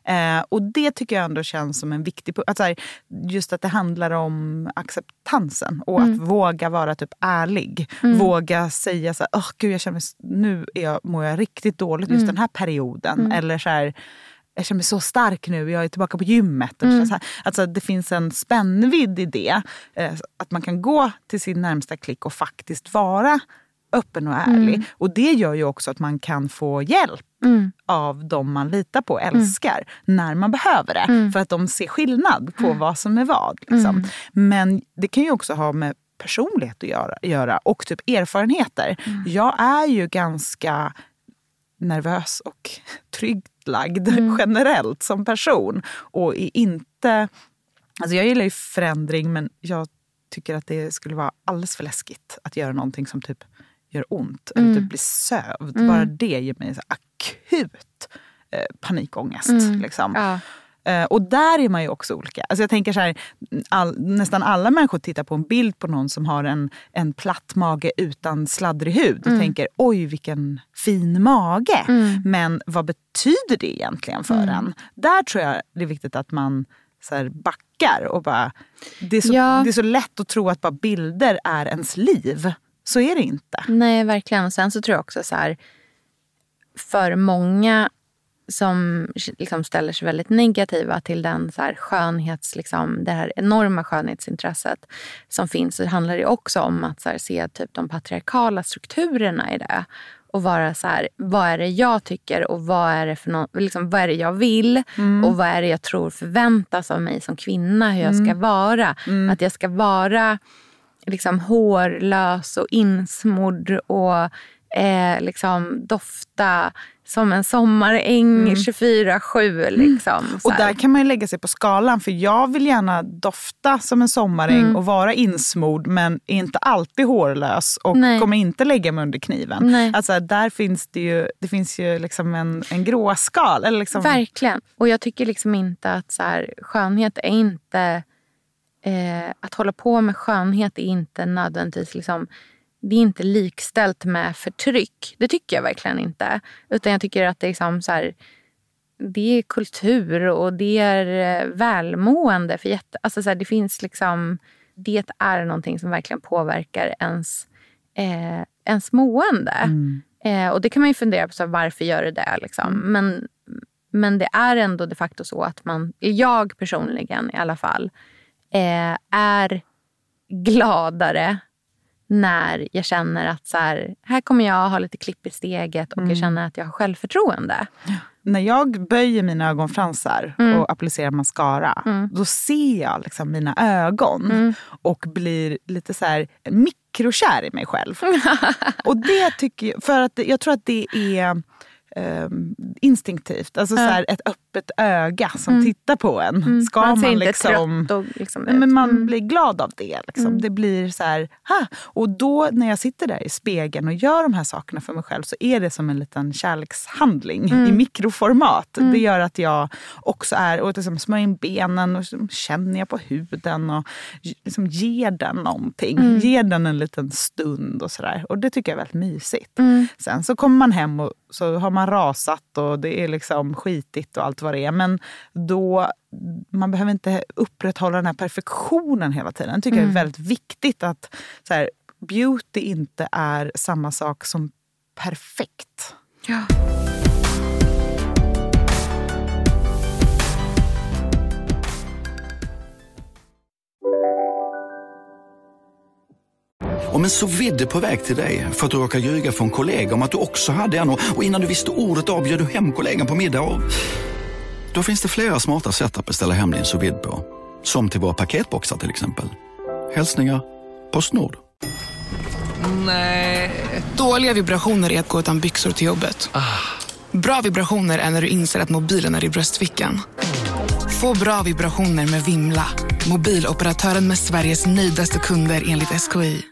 Eh, och det tycker jag ändå känns som en viktig punkt. Just att det handlar om acceptansen och att våga vara typ ärlig. Våga säga så här, oh, gud jag känner mig, nu är jag, mår jag riktigt dåligt just den här perioden. Eller så här, jag känner mig så stark nu, jag är tillbaka på gymmet. Eller så här. Alltså, det finns en spännvidd i det. Eh, att man kan gå till sin närmsta klick och faktiskt vara öppen och ärlig. Och det gör ju också att man kan få hjälp av de man litar på och älskar när man behöver det. För att de ser skillnad på vad som är vad. Liksom. Men det kan ju också ha med personlighet att göra, göra och typ erfarenheter. Jag är ju ganska nervös och tryggt lagd generellt som person. Och är inte... Alltså jag gillar ju förändring men jag tycker att det skulle vara alldeles för läskigt att göra någonting som typ gör ont eller typ blir sövd. Bara det ger mig så akut eh, panikångest. Liksom. Ja. Eh, och där är man ju också olika. Alltså jag tänker så här, all, nästan alla människor tittar på en bild på någon som har en, en platt mage utan sladdrig hud och tänker oj vilken fin mage. Men vad betyder det egentligen för en? Där tror jag det är viktigt att man så här, backar och bara... Det är, så, Ja. det är så lätt att tro att bara bilder är ens liv. Så är det inte. Nej, verkligen. Och sen så tror jag också så här, för många som liksom ställer sig väldigt negativa till den så här skönhets, liksom, det här enorma skönhetsintresset som finns så handlar det också om att så här, se typ de patriarkala strukturerna i det. Och vara så här, vad är det jag tycker och vad är det, för nå- liksom, vad är det jag vill? Och vad är det jag tror förväntas av mig som kvinna, hur jag ska vara. Att jag ska vara liksom hårlös och insmodd och eh, liksom dofta som en sommaräng 24-7. Liksom, så Och där kan man ju lägga sig på skalan. För jag vill gärna dofta som en sommaräng Mm. och vara insmord men är inte alltid hårlös och Nej. kommer inte lägga mig under kniven. Nej. Alltså, där finns det ju, det finns ju liksom en, en gråskal. Eller liksom, Verkligen. Och jag tycker liksom inte att så här, skönhet är inte... Eh, att hålla på med skönhet är inte nödvändigtvis liksom, det är inte likställt med förtryck. Det tycker jag verkligen inte. Utan jag tycker att det är, liksom så här, det är kultur och det är eh, välmående. För jätte, alltså så här, det finns liksom, det är någonting som verkligen påverkar ens, eh, ens mående. Eh, och det kan man ju fundera på, så här, varför gör det det? Liksom. Men, men det är ändå de facto så att man, jag personligen i alla fall, eh, är gladare när jag känner att så här, här kommer jag ha lite klipp i steget och jag känner att jag har självförtroende. När jag böjer mina ögonfransar Mm. och applicerar mascara, då ser jag liksom mina ögon Mm. och blir lite så här mikrokär i mig själv. och det tycker jag, för att jag tror att det är ehm, instinktivt. Alltså så här, ett öppet öga som tittar på en. Ska Mm. man man, inte liksom... och liksom Nej, men man Mm. blir glad av det. Liksom. Det blir så här, ha! Och då när jag sitter där i spegeln och gör de här sakerna för mig själv så är det som en liten kärlekshandling Mm. i mikroformat. Det gör att jag också är, och liksom smörjer in benen och liksom känner jag på huden och liksom ger den någonting. Mm. Ger den en liten stund och sådär. Och det tycker jag är väldigt mysigt. Mm. Sen så kommer man hem och så har man rasat och det är liksom skitigt och allt vad det är. Men då, man behöver inte upprätthålla den här perfektionen hela tiden. Jag tycker det är väldigt viktigt att så här, beauty inte är samma sak som perfekt. Ja. Om en så vidde på väg till dig för att du råkar ljuga från kollega om att du också hade en och innan du visste ordet av du hem kollegan på middag och... Då finns det flera smarta sätt att beställa hem din sous på. Som till våra paketboxar till exempel. Hälsningar Postnord. Dåliga vibrationer är att gå utan byxor till jobbet. Bra vibrationer är när du inser att mobilen är i bröstfickan. Få bra vibrationer med Vimla. Mobiloperatören med Sveriges nöjdaste kunder enligt SKI.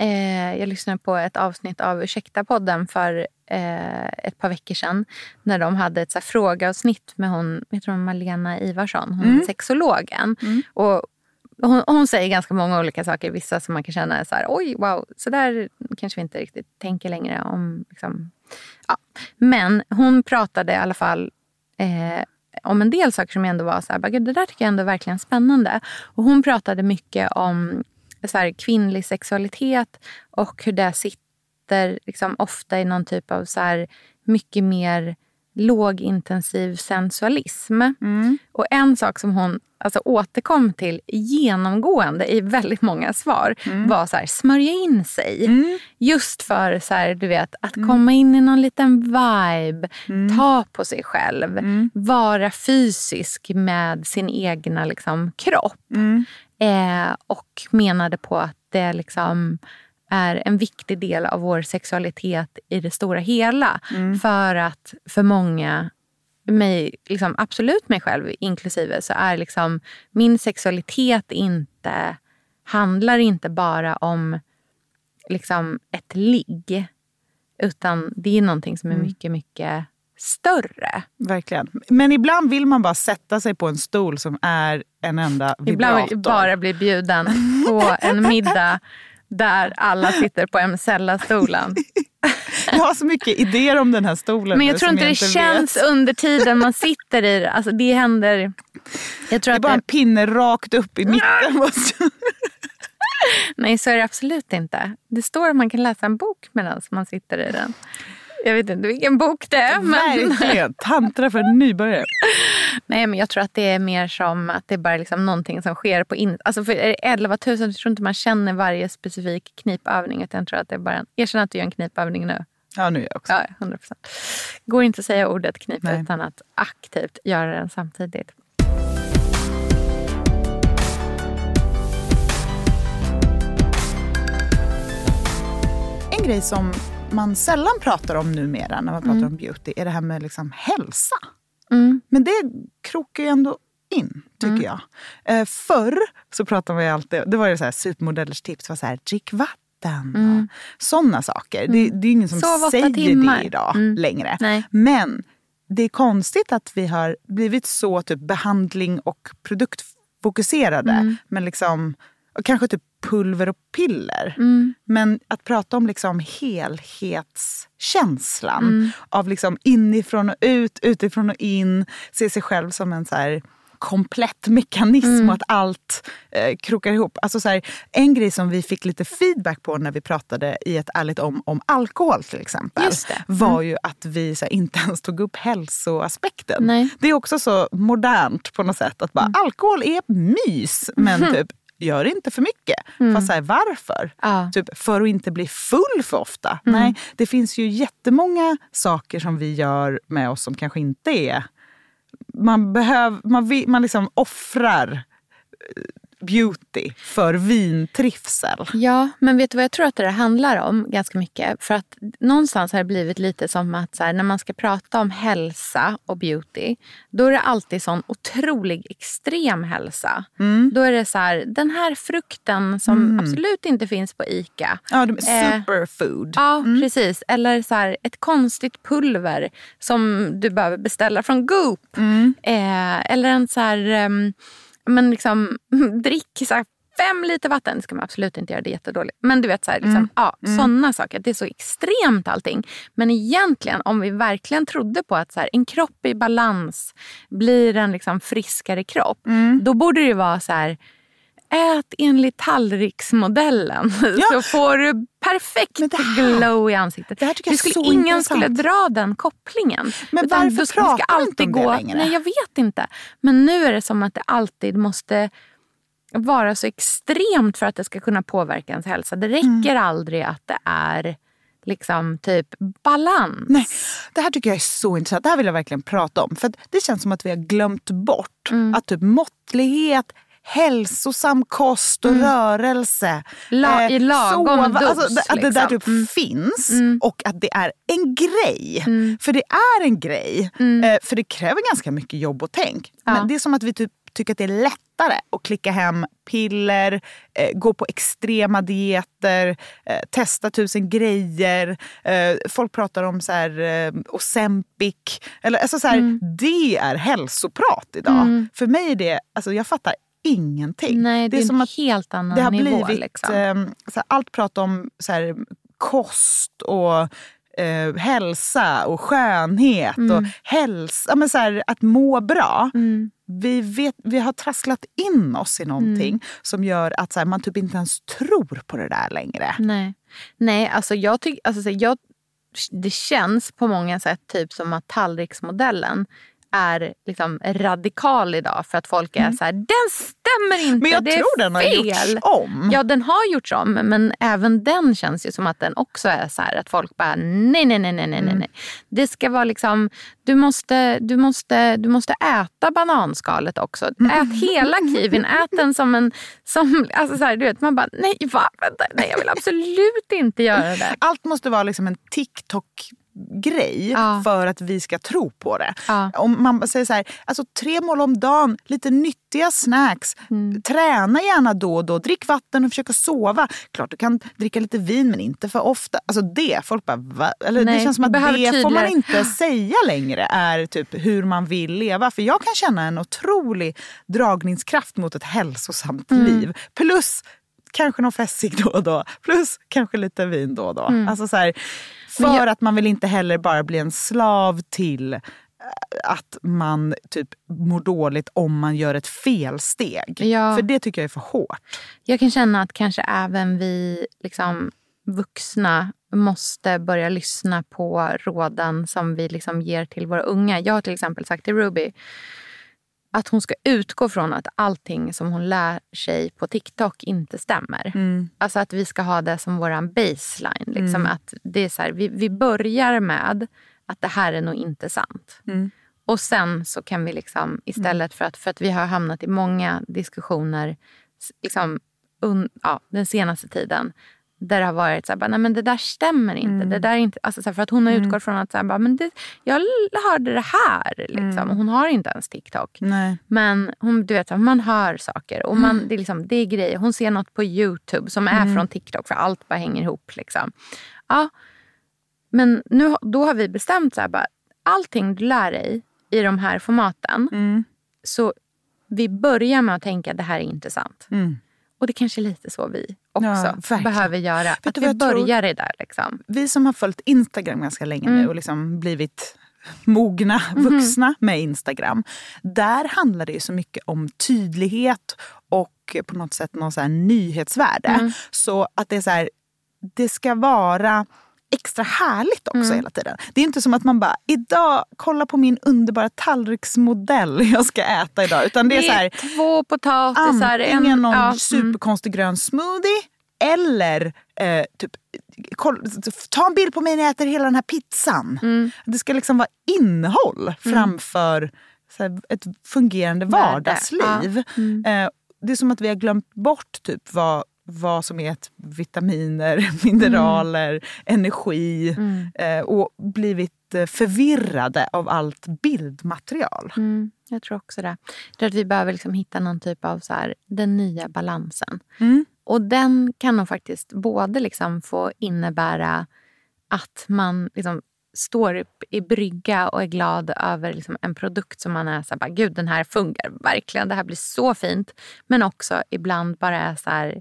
eh, jag lyssnade på ett avsnitt av Ursäkta-podden för eh, ett par veckor sedan. När de hade ett så här, frågeavsnitt med hon, vet du, Malena Ivarsson, hon sexologen. Och hon, hon säger ganska många olika saker. Vissa som man kan känna är så här, oj, wow, så där kanske vi inte riktigt tänker längre om. Liksom, ja. Men hon pratade i alla fall eh, om en del saker som ändå var så här, bara, "Gud, det där tycker jag ändå är verkligen spännande. Och hon pratade mycket om så här, kvinnlig sexualitet och hur det sitter liksom, ofta i någon typ av så här, mycket mer lågintensiv sensualism. Och en sak som hon alltså, återkom till genomgående i väldigt många svar var så här, smörja in sig. Just för så här, du vet, att komma in i någon liten vibe, ta på sig själv, vara fysisk med sin egna liksom, kropp. Eh, och menade på att det liksom är en viktig del av vår sexualitet i det stora hela. För att för många, mig, liksom, absolut mig själv inklusive, så är liksom min sexualitet inte, handlar inte bara om liksom, ett ligg. Utan det är någonting som är mycket, mycket större. Verkligen. Men ibland vill man bara sätta sig på en stol som är en enda vibrator. Ibland vill jag bara bli bjuden på en middag där alla sitter på MSella-stolen. Jag har så mycket idéer om den här stolen Men nu jag tror inte det vet. känns under tiden man sitter i det. Alltså det händer... Jag tror Det är att bara det, en pinne rakt upp i mitten. nej, så är det absolut inte. Det står att man kan läsa en bok medan man sitter i den. Jag vet inte vilken bok det är. Men, Verkligen. Tantra för nybörjare. nej, men jag tror att det är mer som att det är bara liksom någonting som sker på in... Alltså för är det 11 000 jag tror inte man känner varje specifik knipövning. Utan jag tror att det är bara en... Erkänn att du gör en knipövning nu. Ja, nu är jag också. Ja, 100 procent. Går inte att säga ordet knip Nej. utan att aktivt göra den samtidigt. En grej som man sällan pratar om numera när man pratar Mm. om beauty är det här med liksom hälsa. Mm. Men det krokar ju ändå in, tycker jag. Eh, förr så pratade man ju alltid, det var ju så här supermodellers tips, var så här, drick vatten Mm. sådana saker. Det, det är ingen som Sov säger timmar. det idag Mm. längre. Nej. Men det är konstigt att vi har blivit så typ behandling och produktfokuserade. Mm. Men liksom, och kanske typ pulver och piller. Mm. Men att prata om liksom helhetskänslan Mm. av liksom inifrån och ut, utifrån och in. Se sig själv som en så här komplett mekanism Mm. och att allt eh, krokar ihop. Alltså så här, en grej som vi fick lite feedback på när vi pratade i ett ärligt om, om alkohol till exempel. Det. var Mm. ju att vi så här, inte ens tog upp hälsoaspekten. Nej. Det är också så modernt på något sätt att bara alkohol är mys men typ gör inte för mycket. Mm. Fast så här, varför? Ja. Typ för att inte bli full för ofta. Mm. Nej, det finns ju jättemånga saker som vi gör med oss som kanske inte är... Man, behöv, man, man liksom offrar eh, beauty för vintrivsel. Ja, men vet du vad jag tror att det handlar om ganska mycket? För att någonstans har det blivit lite som att här, när man ska prata om hälsa och beauty, då är det alltid sån otrolig extrem hälsa. Då är det så här, den här frukten som Mm. absolut inte finns på ICA. Ja, Eh, superfood. Ja, precis. Eller så här, ett konstigt pulver som du behöver beställa från Goop. Eh, eller en så här, ehm, men liksom, drick så här, fem liter vatten. Det ska man absolut inte göra, det är jättedåligt. Men du vet, så här, liksom, Mm. ja, Mm. sådana saker. Det är så extremt allting. Men egentligen, om vi verkligen trodde på att så här, en kropp i balans blir en liksom, friskare kropp. Då borde det vara så här, ät enligt tallriksmodellen så får du perfekt glow i ansiktet. Det här tycker jag skulle, är så ingen intressant. skulle dra den kopplingen. Men Utan varför ska- pratar ska vi inte alltid om det gå, längre? Nej, jag vet inte. Men nu är det som att det alltid måste vara så extremt för att det ska kunna påverka ens hälsa. Det räcker Mm. aldrig att det är liksom typ balans. Nej, det här tycker jag är så intressant. Det här vill jag verkligen prata om. För det känns som att vi har glömt bort Mm. att typ måttlighet, hälsosam kost och rörelse. Mm. eh, La- i lagom dos, alltså, det- Att det där liksom. typ finns Mm. och att det är en grej. För det är en grej. Eh, för det kräver ganska mycket jobb och tänk. Ja. Men det är som att vi typ tycker att det är lättare att klicka hem piller, eh, gå på extrema dieter, eh, testa tusen grejer. Eh, folk pratar om så här, eh, Ozempic. Eller, alltså så här, Det är hälsoprat idag. Mm. För mig är det, alltså jag fattar ingenting. Nej, det är, som en att helt annan det har nivå. blivit liksom. eh, så här, allt prat om så här, kost och eh, hälsa och skönhet Mm. och hälsa, men så här, att må bra. Mm. Vi, vet, vi har trasslat in oss i någonting Mm. som gör att så här, man typ inte ens tror på det där längre. Nej, Nej alltså jag tycker... Alltså, jag, det känns på många sätt typ som att tallriksmodellen är liksom radikal idag för att folk är så här, den stämmer inte, Mm. Men jag det är tror den har fel. gjorts om. Ja, den har gjorts om, men även den känns ju som att den också är så här att folk bara nej, nej, nej, nej, nej, Mm. nej. Det ska vara liksom, du måste, du måste, du måste äta bananskalet också. Mm. Ät hela kiwin, ät den som en, som, alltså så här, du vet, man bara nej, va? Vänta, nej, jag vill absolut inte göra det. Allt måste vara liksom en TikTok grej för att vi ska tro på det. Om man säger så här, alltså tre mål om dagen, lite nyttiga snacks, Mm. träna gärna då och då, drick vatten och försök att sova. Klart du kan dricka lite vin men inte för ofta. Alltså det, folk bara, va? Eller Nej, det känns som att det behöver får man tydligare- inte säga längre är typ hur man vill leva. För jag kan känna en otrolig dragningskraft mot ett hälsosamt Mm. liv. Plus kanske någon fässig då och då. Plus kanske lite vin då och då. Mm. Alltså så här, för jag- att man vill inte heller bara bli en slav till eh, att man typ mår dåligt om man gör ett felsteg. Ja. För det tycker jag är för hårt. Jag kan känna att kanske även vi liksom, vuxna måste börja lyssna på råden som vi liksom ger till våra unga. Jag har till exempel sagt till Ruby att hon ska utgå från att allting som hon lär sig på TikTok inte stämmer. Alltså att vi ska ha det som vår baseline. Liksom Mm. att det är så här, vi, vi börjar med att det här är nog inte sant. Mm. Och sen så kan vi liksom istället för att, för att vi har hamnat i många diskussioner liksom, un, ja, den senaste tiden där det har varit så här, bara, nej men det där stämmer inte. Det där är inte alltså, så här, för att hon har Mm. utgått från att så här, bara, men det, jag hörde det här. Liksom. Mm. Hon har inte ens TikTok. Nej. Men hon, du vet, så här, man hör saker och man, det, är liksom, det är grejer. Hon ser något på Youtube som är Mm. från TikTok för allt bara hänger ihop. Liksom. Ja, men nu, då har vi bestämt så här, bara, allting du lär dig i de här formaten. Så vi börjar med att tänka att det här är intressant. Mm. Och det kanske är lite så vi också Ja, behöver göra. Vet Att vi börjar det där. Liksom. Vi som har följt Instagram ganska länge Mm. nu och liksom blivit mogna Mhm. vuxna med Instagram. Där handlar det ju så mycket om tydlighet och på något sätt någon så nyhetsvärde. Mm. Så att det är så här, det ska vara extra härligt också Mm. hela tiden. Det är inte som att man bara, idag, kolla på min underbara tallriksmodell jag ska äta idag. Utan det är så här, två potatisar. antingen en, någon ja, mm. superkonstig grön smoothie eller eh, typ, koll, ta en bild på mig när jag äter hela den här pizzan. Mm. Det ska liksom vara innehåll framför så här, ett fungerande vardagsliv. Ja. Mm. Eh, det är som att vi har glömt bort typ vad, vad som är ett vitaminer, mineraler, energi Mm. eh, och blivit eh, förvirrade av allt bildmaterial. Mm, jag tror också det. Jag tror att vi behöver liksom hitta någon typ av så här, den nya balansen. Mm. Och den kan nog faktiskt både liksom få innebära att man liksom står upp i brygga och är glad över liksom en produkt som man är så här, bara, gud den här funkar verkligen, det här blir så fint. Men också ibland bara är så här,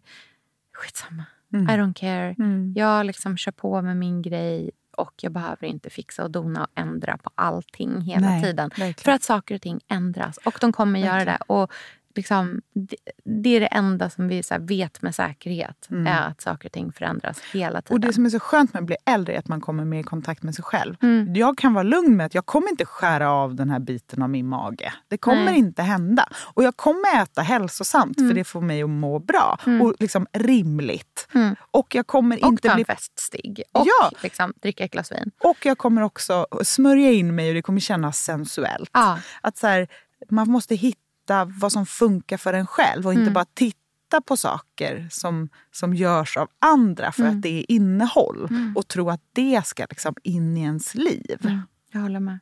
skitsamma, Mm. I don't care. Mm. Jag liksom kör på med min grej och jag behöver inte fixa och dona och ändra på allting hela Nej, tiden. verkligen. För att saker och ting ändras och de kommer göra Verkligen. det. Och liksom, det, det är det enda som vi så vet med säkerhet. Mm. är att saker och ting förändras hela tiden. Och det som är så skönt med att bli äldre är att man kommer mer i kontakt med sig själv. Mm. Jag kan vara lugn med att jag kommer inte skära av den här biten av min mage. Det kommer Nej. inte hända. Och jag kommer äta hälsosamt Mm. för det får mig att må bra. Mm. Och liksom rimligt. Mm. Och jag kommer och inte ta bli... en feststig. Och Ja. liksom, dricka ett glas vin. Och jag kommer också smörja in mig och det kommer kännas sensuellt. Ja. Att så här, man måste hitta vad som funkar för en själv och inte Mm. bara titta på saker som, som görs av andra för Mm. att det är innehåll Mm. och tro att det ska liksom in i ens liv. Mm. Jag håller med.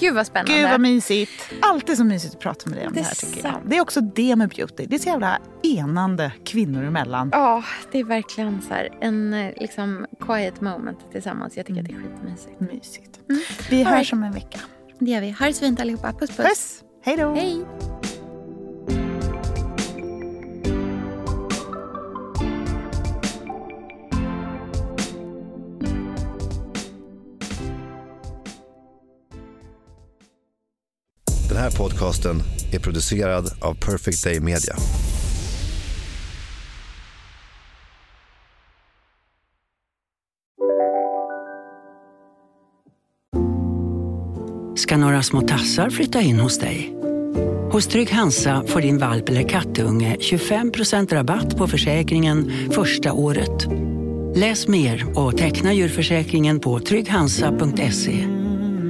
Gud vad spännande. Gud vad mysigt. Alltid så mysigt att prata med dig om det, här tycker jag. Det är också det med beauty. Det är så jävla enande kvinnor emellan. Ja, det är verkligen så här, en eh, liksom, quiet moment tillsammans. Jag tycker att det är skitmysigt. Mysigt. Mm. Vi All hörs right. om en vecka. Det gör vi. Ha det så fint allihopa. Puss puss. Puss. Hej då. Hej. Här podcasten är producerad av Perfect Day Media. ska några små tassar flytta in hos dig. Hos Trygg Hansa får din valp eller kattunge 25% rabatt på försäkringen första året. Läs mer och teckna djurförsäkringen på trygghansa.se.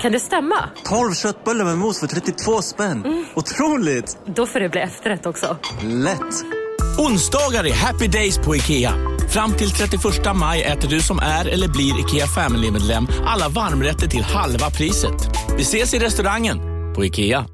Kan det stämma? 12 köttbullar med mos för 32 spänn. Otroligt! Då får det bli efterrätt också. Lätt! Onsdagar är happy days på IKEA. Fram till 31 maj äter du som är eller blir IKEA Family-medlem alla varmrätter till halva priset. Vi ses i restaurangen på IKEA.